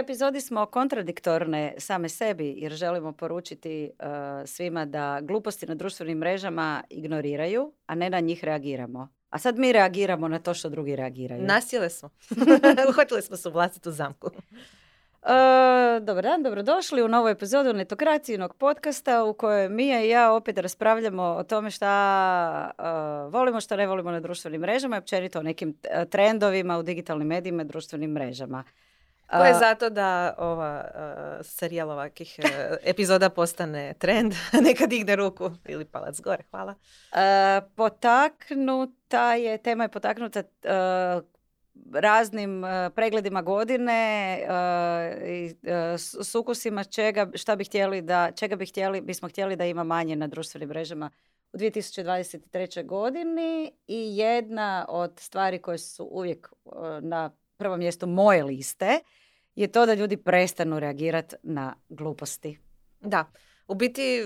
epizodi smo kontradiktorne same sebi jer želimo poručiti uh, svima da gluposti na društvenim mrežama ignoriraju, a ne na njih reagiramo. A sad mi reagiramo na to što drugi reagiraju. Nasjele smo. Uhvatili smo se u vlastitu zamku. E, dobar dan, dobrodošli u novu epizodu Netokracijinog podcasta u kojoj Mija i ja opet raspravljamo o tome šta e, volimo, što ne volimo na društvenim mrežama i općenito o nekim e, trendovima u digitalnim medijima i društvenim mrežama. Ko je zato da ova uh, serijal ovakih e, epizoda postane trend? Neka digne ruku ili palac gore. Hvala. E, potaknuta je, tema je potaknuta e, raznim pregledima godine i s- s ukusima čega, šta bi htjeli da, čega bi htjeli, bismo htjeli da ima manje na društvenim mrežama u 2023. godini i jedna od stvari koje su uvijek na prvom mjestu moje liste je to da ljudi prestanu reagirati na gluposti. Da, u biti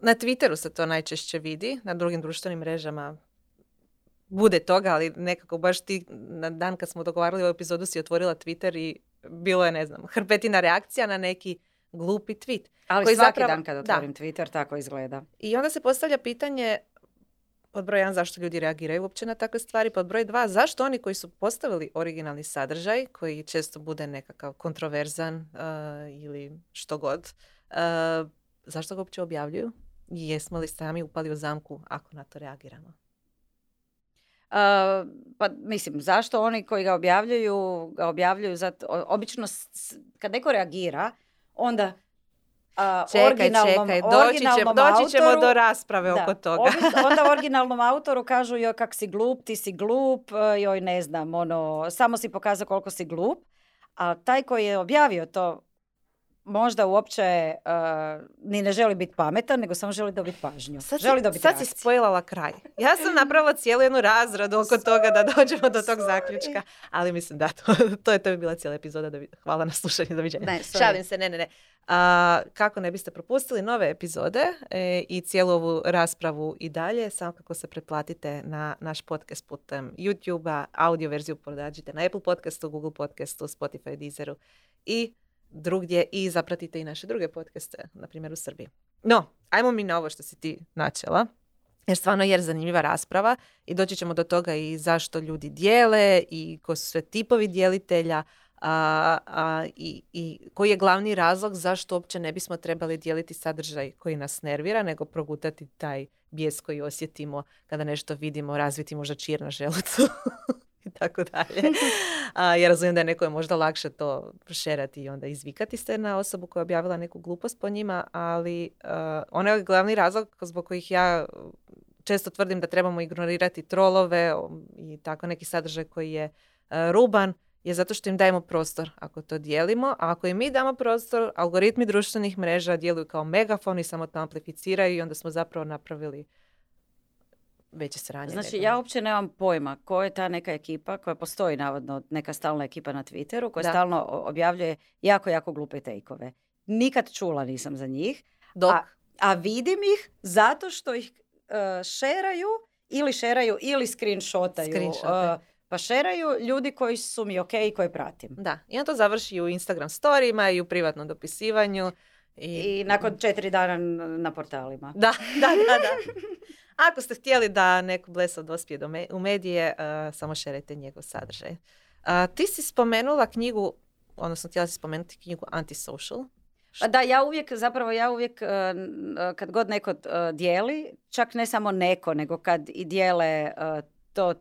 na Twitteru se to najčešće vidi, na drugim društvenim mrežama bude toga, ali nekako baš ti na dan kad smo dogovarali ovu epizodu si otvorila Twitter i bilo je, ne znam, hrpetina reakcija na neki glupi tweet. Ali Koji svaki zapravo- dan kada da. otvorim Twitter tako izgleda. I onda se postavlja pitanje pod broj jedan, zašto ljudi reagiraju uopće na takve stvari, pod broj dva, zašto oni koji su postavili originalni sadržaj, koji često bude nekakav kontroverzan uh, ili što god, uh, zašto ga uopće objavljuju? Jesmo li sami upali u zamku ako na to reagiramo? Uh, pa mislim, zašto oni koji ga objavljuju, ga objavljuju zato, obično kad neko reagira, onda a, Čekaj, originalnom, čekaj, doći, će, doći ćemo autoru- do rasprave Da, oko toga. onda originalnom autoru kažu joj kak si glup, ti si glup, e, joj ne znam, ono, samo si pokazao koliko si glup. A taj koji je objavio to možda uopće e, ni ne želi biti pametan, nego samo želi dobiti pažnju. Sad, si- želi dobiti sad si spojilala kraj. Ja sam napravila cijelu jednu razradu oko toga da dođemo do tog zaključka. Ali mislim da, to, to je to bi bila cijela epizoda. Dovi- Hvala na slušanju, doviđenja. Ne, sorry. Šalim se, ne, ne, ne. A, kako ne biste propustili nove epizode e, i cijelu ovu raspravu i dalje, samo kako se pretplatite na naš podcast putem YouTube-a, audio verziju pronađite na Apple podcastu, Google podcastu, Spotify, Deezeru i drugdje i zapratite i naše druge podcaste, na primjer u Srbiji. No, ajmo mi na ovo što si ti načela. Jer stvarno je zanimljiva rasprava i doći ćemo do toga i zašto ljudi dijele i ko su sve tipovi djelitelja a, a, i, i koji je glavni razlog zašto uopće ne bismo trebali dijeliti sadržaj koji nas nervira, nego progutati taj bijes koji osjetimo kada nešto vidimo, razviti možda čir na želucu i tako dalje. A, ja razumijem da je nekoj možda lakše to šerati i onda izvikati se na osobu koja je objavila neku glupost po njima, ali uh, onaj glavni razlog zbog kojih ja često tvrdim da trebamo ignorirati trolove i tako neki sadržaj koji je uh, ruban, je zato što im dajemo prostor ako to dijelimo, a ako im mi damo prostor, algoritmi društvenih mreža djeluju kao megafon i samo to amplificiraju i onda smo zapravo napravili veće sranje. Znači, ja uopće nemam pojma ko je ta neka ekipa koja postoji navodno neka stalna ekipa na Twitteru koja Da. stalno objavljuje jako, jako glupe tejkove. Nikad čula nisam za njih, Dok, a, a vidim ih zato što ih e, šeraju ili šeraju ili screenshotaju. Screenshotaju. e, pa šeraju ljudi koji su mi ok i koje pratim. Da, i on to završi u Instagram storijima i u privatnom dopisivanju. I, I nakon četiri dana na portalima. Da, da, da, da. Ako ste htjeli da neko blesav dospije do me- u medije, uh, samo šerajte njegov sadržaj. Uh, ti si spomenula knjigu, odnosno htjela si spomenuti knjigu Antisocial. Pa Da, ja uvijek, zapravo ja uvijek, e, kad god neko e, dijeli, čak ne samo neko, nego kad i dijele e, to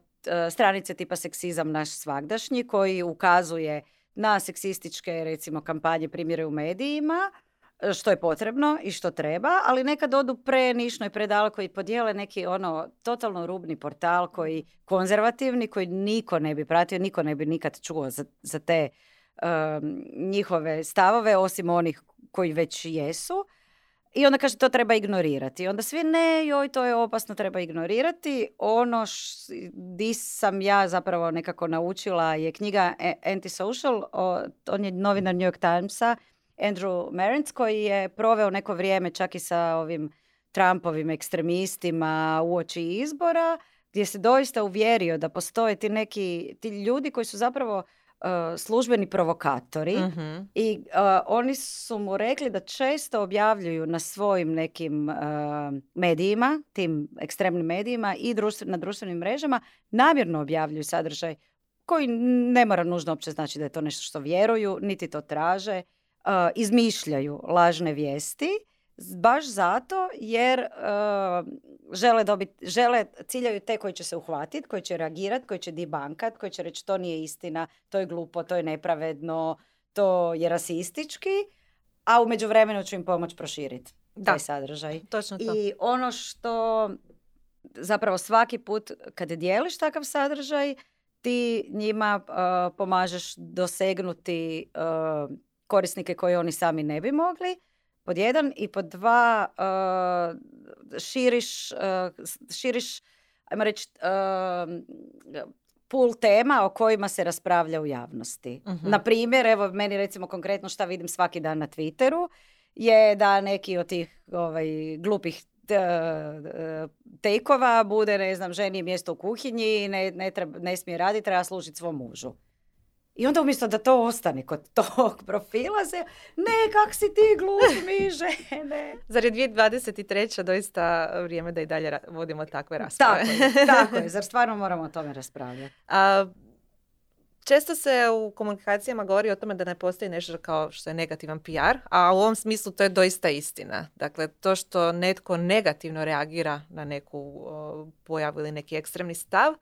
stranice tipa seksizam naš svagdašnji, koji ukazuje na seksističke, recimo, kampanje, primjere u medijima, što je potrebno i što treba, ali nekad odu prenišno i predaleko i podijele neki ono totalno rubni portal koji konzervativni, koji niko ne bi pratio, niko ne bi nikad čuo za, za te um, njihove stavove, osim onih koji već jesu. I onda kaže to treba ignorirati. Onda svi ne, joj, to je opasno, treba ignorirati. Ono š, sam ja zapravo nekako naučila je knjiga A- Antisocial, on je novinar New York Timesa, Andrew Marantz, koji je proveo neko vrijeme čak i sa ovim Trumpovim ekstremistima uoči izbora, gdje se doista uvjerio da postoje ti neki ti ljudi koji su zapravo službeni provokatori Mhm. i uh, oni su mu rekli da često objavljuju na svojim nekim uh, medijima, tim ekstremnim medijima i društven- na društvenim mrežama, namjerno objavljuju sadržaj koji ne mora nužno uopće znači da je to nešto što vjeruju, niti to traže, uh, izmišljaju lažne vijesti, baš zato jer uh, žele dobiti, žele, ciljaju te koji će se uhvatiti, koji će reagirati, koji će debankat, koji će reći to nije istina, to je glupo, to je nepravedno, to je rasistički, a u međuvremenu ću im pomoći proširiti taj sadržaj. Točno to. I ono što zapravo svaki put kad dijeliš takav sadržaj, ti njima uh, pomažeš dosegnuti uh, korisnike koje oni sami ne bi mogli, pod jedan, i pod dva uh, širiš, uh, s- širiš, ajmo reći, uh, pool tema o kojima se raspravlja u javnosti. Mhm. Na primjer, evo meni recimo konkretno šta vidim svaki dan na Twitteru, je da neki od tih ovaj, glupih tekova bude, ne znam, ženi je mjesto u kuhinji, ne, ne, treba, ne smije raditi, treba služiti svom mužu. I onda umjesto da to ostane kod tog profila se, ne, kak si ti glup mi žene. Zar je 2023. doista vrijeme da i dalje vodimo takve rasprave? Tako je, tako je. Zar stvarno moramo o tome raspravljati? A, često se u komunikacijama govori o tome da ne postoji nešto kao što je negativan PR, a u ovom smislu to je doista istina. Dakle, to što netko negativno reagira na neku o, pojavu ili neki ekstremni stav,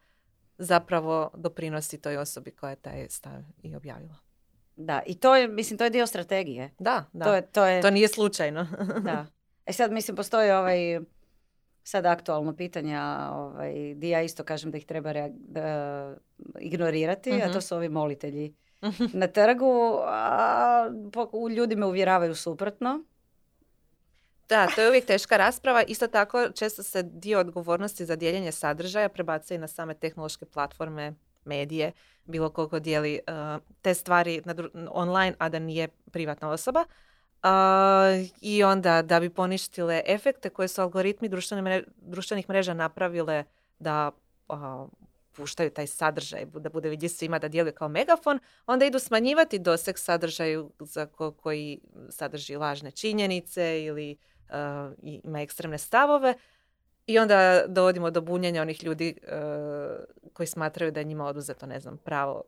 zapravo doprinosi toj osobi koja je taj stav i objavila. Da, i to je, mislim, to je dio strategije. Da, da. To je, to je, To nije slučajno. da. E sad, mislim, postoji ovaj, sad aktualno pitanje, a, ovaj, di ja isto kažem da ih treba reag- da, ignorirati, a Mhm. to su ovi molitelji na trgu, a po- ljudi me uvjeravaju suprotno. Da, to je uvijek teška rasprava. Isto tako, često se dio odgovornosti za dijeljenje sadržaja prebacuje na same tehnološke platforme, medije, bilo koliko dijeli uh, te stvari na dru- online, a da nije privatna osoba. Uh, I onda da bi poništile efekte koje su algoritmi mre- društvenih mreža napravile da uh, puštaju taj sadržaj, da bude vidljiv svima, da djeluje kao megafon, onda idu smanjivati doseg sadržaju za ko- koji sadrži lažne činjenice ili i- ima ekstremne stavove i onda dovodimo do bunjenja onih ljudi uh, koji smatraju da je njima oduzeto, ne znam, pravo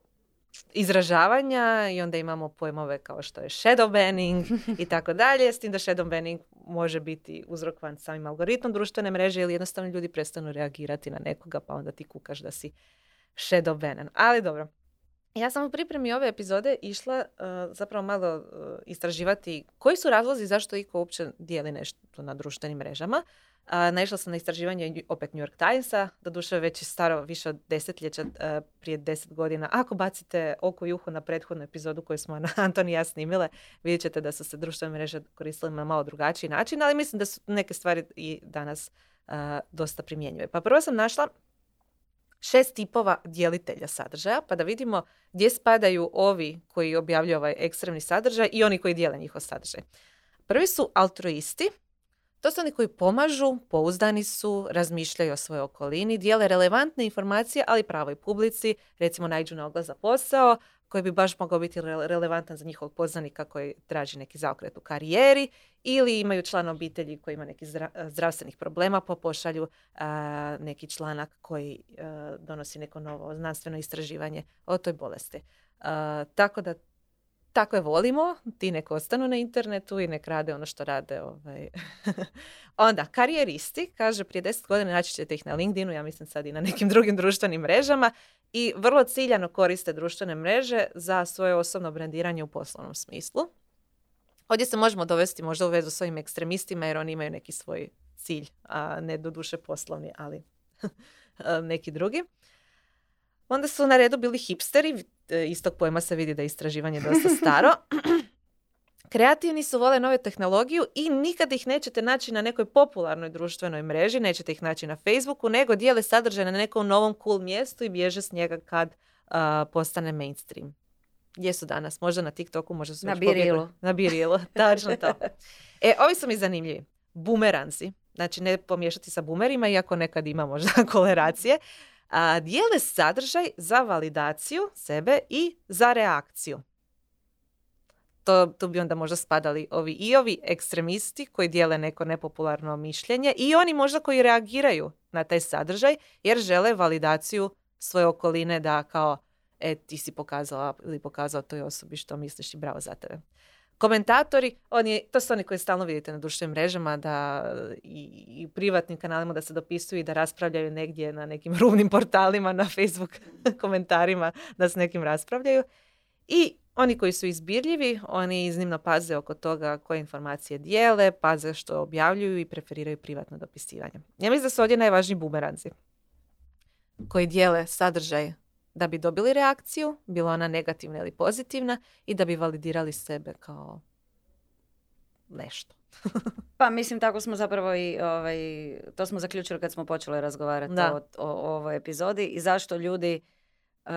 izražavanja i onda imamo pojmove kao što je shadow banning i tako dalje, s tim da shadow banning može biti uzrokovan samim algoritmom društvene mreže ili jednostavno ljudi prestanu reagirati na nekoga pa onda ti kukaš da si shadow banan. Ali dobro. Ja sam u pripremi ove epizode išla uh, zapravo malo uh, istraživati koji su razlozi zašto iko uopće dijeli nešto na društvenim mrežama. Uh, naišla sam na istraživanje opet New York Timesa, doduše već je staro više od desetljeća, prije deset godina. Ako bacite oko i uho na prethodnu epizodu koju smo na Anton i ja snimile, vidjet ćete da su se društvene mreže koristile na malo drugačiji način, ali mislim da su neke stvari i danas dosta primjenjive. Pa prvo sam našla šest tipova dijelitelja sadržaja, pa da vidimo gdje spadaju ovi koji objavljuju ovaj ekstremni sadržaj i oni koji dijele njihov sadržaj. Prvi su altruisti, to su oni koji pomažu, pouzdani su, razmišljaju o svojoj okolini, dijele relevantne informacije, ali pravoj publici, recimo naiđu na oglas za posao, koji bi baš mogao biti rele- relevantan za njihovog poznanika koji traži neki zaokret u karijeri ili imaju član obitelji koji ima nekih zdra- zdravstvenih problema pa pošalju a, neki članak koji a, donosi neko novo znanstveno istraživanje o toj bolesti. A, tako da takve volimo, ti nek ostanu na internetu i nek rade ono što rade. Ovaj. Onda, karijeristi, kaže prije deset godina naći ćete ih na LinkedInu, ja mislim sad i na nekim drugim društvenim mrežama i vrlo ciljano koriste društvene mreže za svoje osobno brendiranje u poslovnom smislu. Ovdje se možemo dovesti možda u vezu s ovim ekstremistima jer oni imaju neki svoj cilj, a ne doduše poslovni, ali neki drugi. Onda su na redu bili hipsteri, e, iz tog pojma se vidi da je istraživanje dosta staro. Kreativni su, vole nove tehnologiju i nikad ih nećete naći na nekoj popularnoj društvenoj mreži, nećete ih naći na Facebooku, nego dijele sadržaj na nekom novom cool mjestu i bježe s njega kad a, postane mainstream. Gdje su danas? Možda na TikToku, možda su Na. Birilu. Na Birilu, točno to. E, ovi su mi zanimljivi. Bumeranci. Znači, ne pomiješati sa bumerima, iako nekad ima možda koleracije. A, dijele sadržaj za validaciju sebe i za reakciju. To, tu bi onda možda spadali ovi i ovi ekstremisti koji dijele neko nepopularno mišljenje i oni možda koji reagiraju na taj sadržaj jer žele validaciju svoje okoline da kao e, ti si pokazala ili pokazao toj osobi što misliš i bravo za tebe. Komentatori, oni, to su oni koji stalno vidite na društvenim mrežama da i, i privatnim kanalima da se dopisuju i da raspravljaju negdje na nekim rubnim portalima, na Facebook komentarima da s nekim raspravljaju. I oni koji su izbirljivi, oni iznimno paze oko toga koje informacije dijele, paze što objavljuju i preferiraju privatno dopisivanje. Ja mislim da su ovdje najvažniji bumeranzi koji dijele sadržaj da bi dobili reakciju, bila ona negativna ili pozitivna, i da bi validirali sebe kao nešto. pa mislim tako smo zapravo i ovaj, to smo zaključili kad smo počeli razgovarati o, o, ovoj epizodi i zašto ljudi uh,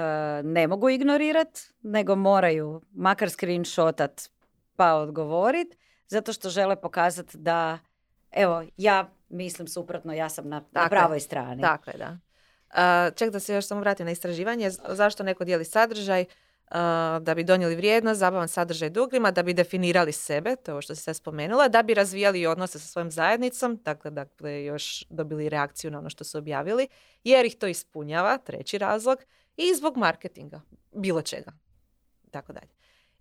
ne mogu ignorirati, nego moraju makar screenshotat pa odgovorit, zato što žele pokazati da evo, ja mislim suprotno, ja sam na, na pravoj strani. Tako je, da. Ček da se još samo vratim na istraživanje. Zašto neko dijeli sadržaj? da bi donijeli vrijednost, zabavan sadržaj drugima, da bi definirali sebe, to je ovo što si sad spomenula, da bi razvijali odnose sa svojom zajednicom, dakle, dakle još dobili reakciju na ono što su objavili, jer ih to ispunjava, treći razlog, i zbog marketinga, bilo čega, tako dalje.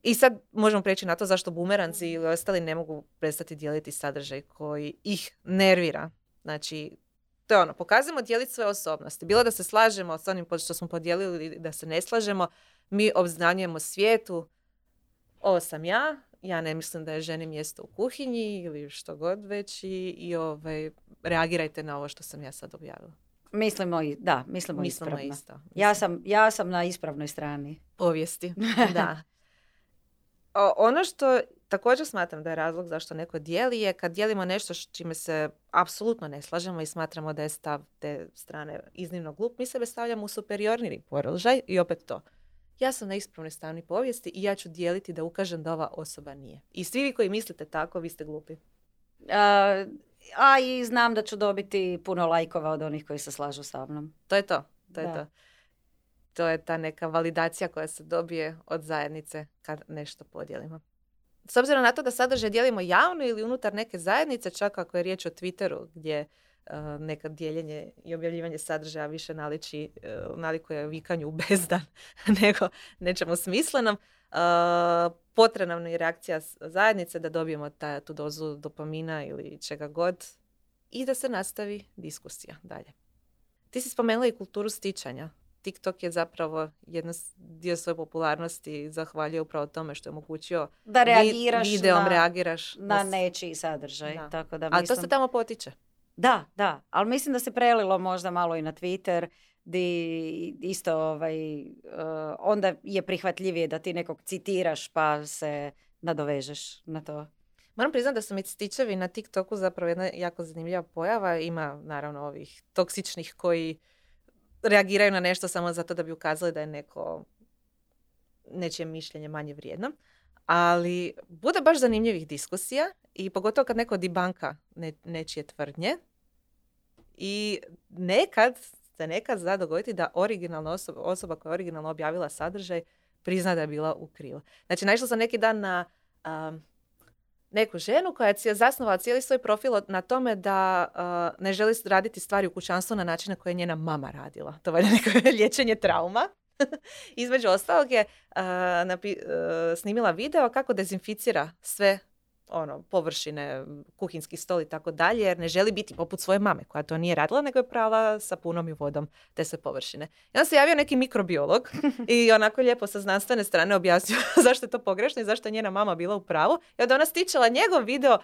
I sad možemo preći na to zašto bumeranci ili ostali ne mogu prestati dijeliti sadržaj koji ih nervira. Znači, to je ono, pokazujemo dijeliti svoje osobnosti. Bilo da se slažemo s onim što smo podijelili ili da se ne slažemo, mi obznanjujemo svijetu, ovo sam ja, ja ne mislim da je ženi mjesto u kuhinji ili što god već i, i ovaj, reagirajte na ovo što sam ja sad objavila. Mislimo i, da, mislimo, mislimo isto. Ja sam, ja sam na ispravnoj strani. Povijesti, da. O, ono što također smatram da je razlog zašto neko dijeli je kad dijelimo nešto s čime se apsolutno ne slažemo i smatramo da je stav te strane iznimno glup, mi sebe stavljamo u superiorni položaj i opet to. Ja sam na ispravnoj strani povijesti i ja ću dijeliti da ukažem da ova osoba nije. I svi vi koji mislite tako, vi ste glupi. A, a i znam da ću dobiti puno lajkova od onih koji se slažu sa mnom. To je to. To je to. To je ta neka validacija koja se dobije od zajednice kad nešto podijelimo. S obzirom na to da sadržaj dijelimo javno ili unutar neke zajednice, čak ako je riječ o Twitteru gdje uh, nekad dijeljenje i objavljivanje sadržaja više naliči, uh, nalikuje vikanju u bezdan nego nečemu smislenom, uh, potrebna je reakcija zajednice da dobijemo ta, tu dozu dopamina ili čega god i da se nastavi diskusija dalje. Ti si spomenula i kulturu stičanja. TikTok je zapravo jedan dio svoje popularnosti zahvaljuje upravo tome što je omogućio da reagiraš videom na, reagiraš na nečiji sadržaj. Tako da mislim... A to se tamo potiče. Da, da, ali mislim da se prelilo možda malo i na Twitter di isto ovaj, uh, onda je prihvatljivije da ti nekog citiraš pa se nadovežeš na to. Moram priznati da su mi stičevi na TikToku zapravo jedna jako zanimljiva pojava. Ima naravno ovih toksičnih koji reagiraju na nešto samo zato da bi ukazali da je neko nečije mišljenje manje vrijedno. Ali bude baš zanimljivih diskusija i pogotovo kad neko dibanka ne, nečije tvrdnje i nekad se nekad zna dogoditi da originalna osoba, osoba koja je originalno objavila sadržaj prizna da je bila u krivu. Znači, naišla sam neki dan na neku ženu koja je zasnovala cijeli svoj profil na tome da ne želi raditi stvari u kućanstvu na način na koji je njena mama radila. To je neko liječenje trauma. Između ostalog je snimila video kako dezinficira sve ono, površine, kuhinski stol i tako dalje, jer ne želi biti poput svoje mame, koja to nije radila, nego je prala sa punom i vodom te sve površine. I onda se javio neki mikrobiolog i onako lijepo sa znanstvene strane objasnio zašto je to pogrešno i zašto je njena mama bila u pravu. I onda ona stičala njegov video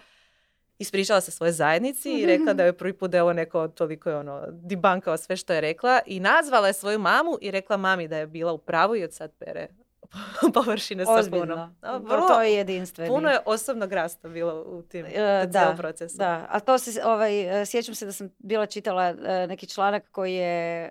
ispričala se svoje zajednici i rekla da je prvi put da je ovo neko toliko je ono dibankao sve što je rekla i nazvala je svoju mamu i rekla mami da je bila u pravu i od sad pere površine sa punom. Vrlo, to je jedinstveni. Puno je osobnog rasta bilo u tim e, da, procesu. Da, a to se, ovaj, e, sjećam se da sam bila čitala e, neki članak koji je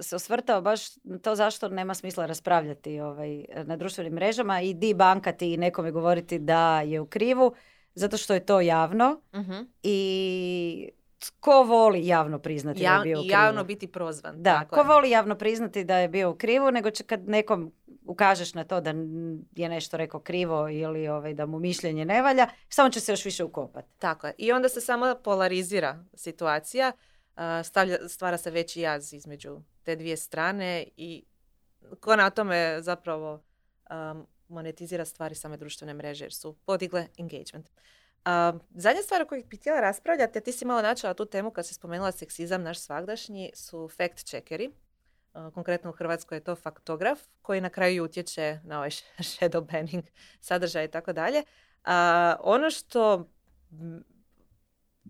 se osvrtao baš to zašto nema smisla raspravljati ovaj, na društvenim mrežama i di bankati i nekome govoriti da je u krivu, zato što je to javno uh i tko voli javno priznati da je bio u krivu. javno biti prozvan. Da, tako ko je. voli javno priznati da je bio u krivu, nego će kad nekom ukažeš na to da je nešto rekao krivo ili ovaj, da mu mišljenje ne valja, samo će se još više ukopati. Tako je. I onda se samo polarizira situacija, stavlja, stvara se veći jaz između te dvije strane i ko na tome zapravo um, monetizira stvari same društvene mreže jer su podigle engagement. A, zadnja stvar o kojoj bih htjela raspravljati, ti si malo načela tu temu kad si spomenula seksizam naš svagdašnji, su fact checkeri. A, konkretno u Hrvatskoj je to faktograf koji na kraju utječe na ovaj shadow banning sadržaj i tako dalje. Ono što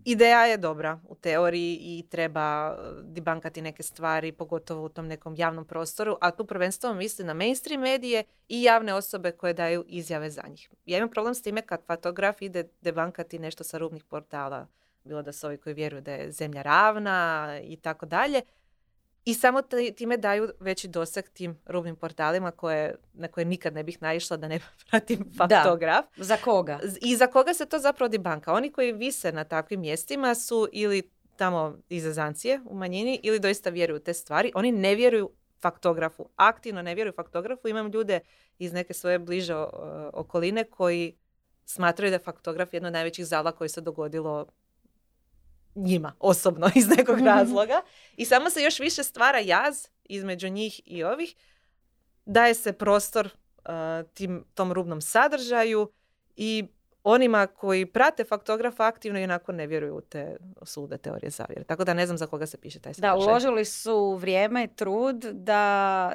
ideja je dobra u teoriji i treba e, dibankati neke stvari, pogotovo u tom nekom javnom prostoru, a tu prvenstveno misli na mainstream medije i javne osobe koje daju izjave za njih. Ja imam problem s time kad fotograf ide debankati nešto sa rubnih portala, bilo da su ovi koji vjeruju da je zemlja ravna i tako dalje, i samo ti- time daju veći doseg tim rubnim portalima koje, na koje nikad ne bih naišla da ne pratim faktograf. Za koga? I za koga se to zapravo dibanka? Oni koji vise na takvim mjestima su ili tamo izazancije u manjini ili doista vjeruju te stvari. Oni ne vjeruju faktografu. Aktivno ne vjeruju faktografu. Imam ljude iz neke svoje bliže okoline koji smatraju da je faktograf jedno od najvećih zala koji se dogodilo njima osobno iz nekog razloga. I samo se još više stvara jaz između njih i ovih. Daje se prostor uh, tim, tom rubnom sadržaju i onima koji prate faktografa aktivno i onako ne vjeruju u te sude teorije zavjere. Tako da ne znam za koga se piše taj Da, sadržaj. uložili su vrijeme i trud da,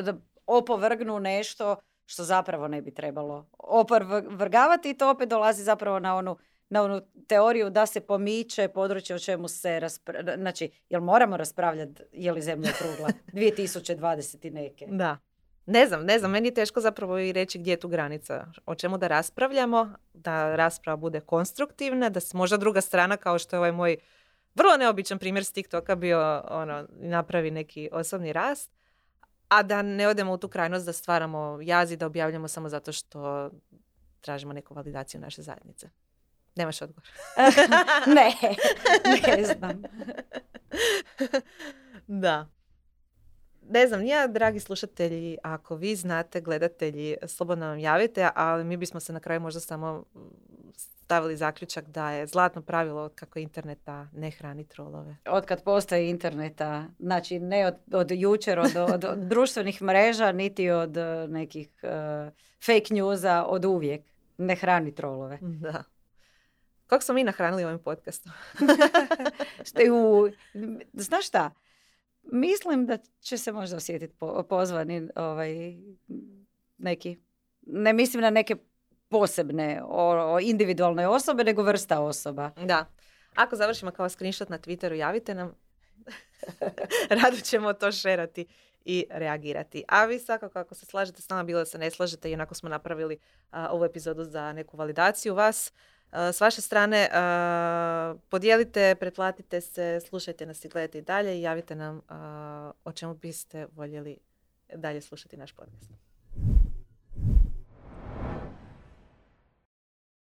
da opovrgnu nešto što zapravo ne bi trebalo opovrgavati i to opet dolazi zapravo na onu, na onu teoriju da se pomiče područje o čemu se raspra- znači, jel moramo raspravljati je li zemlja okrugla 2020 i neke. Da. Ne znam, ne znam, meni je teško zapravo i reći gdje je tu granica. O čemu da raspravljamo, da rasprava bude konstruktivna, da se možda druga strana, kao što je ovaj moj vrlo neobičan primjer s TikToka bio, ono, napravi neki osobni rast, a da ne odemo u tu krajnost da stvaramo jaz i da objavljamo samo zato što tražimo neku validaciju naše zajednice. Nemaš odgovor. ne, ne znam. da. Ne znam, ja, dragi slušatelji, ako vi znate, gledatelji, slobodno nam javite, ali mi bismo se na kraju možda samo stavili zaključak da je zlatno pravilo kako interneta ne hrani trolove. Od kad postoji interneta, znači ne od, od jučer, od, od, od društvenih mreža, niti od eh, nekih eh, fake newsa, od uvijek. Ne hrani trolove. Da. Kako smo mi nahranili ovim podcastom? U, znaš šta? Mislim da će se možda osjetiti po, pozvani ovaj, neki, ne mislim na neke posebne o, o individualne osobe, nego vrsta osoba. Da. Ako završimo kao screenshot na Twitteru, javite nam. Rado ćemo to šerati i reagirati. A vi svakako ako se slažete s nama, bilo da se ne slažete, i onako smo napravili a, ovu epizodu za neku validaciju vas. S vaše strane podijelite, pretplatite se, slušajte nas i gledajte i dalje i javite nam o čemu biste voljeli dalje slušati naš podcast.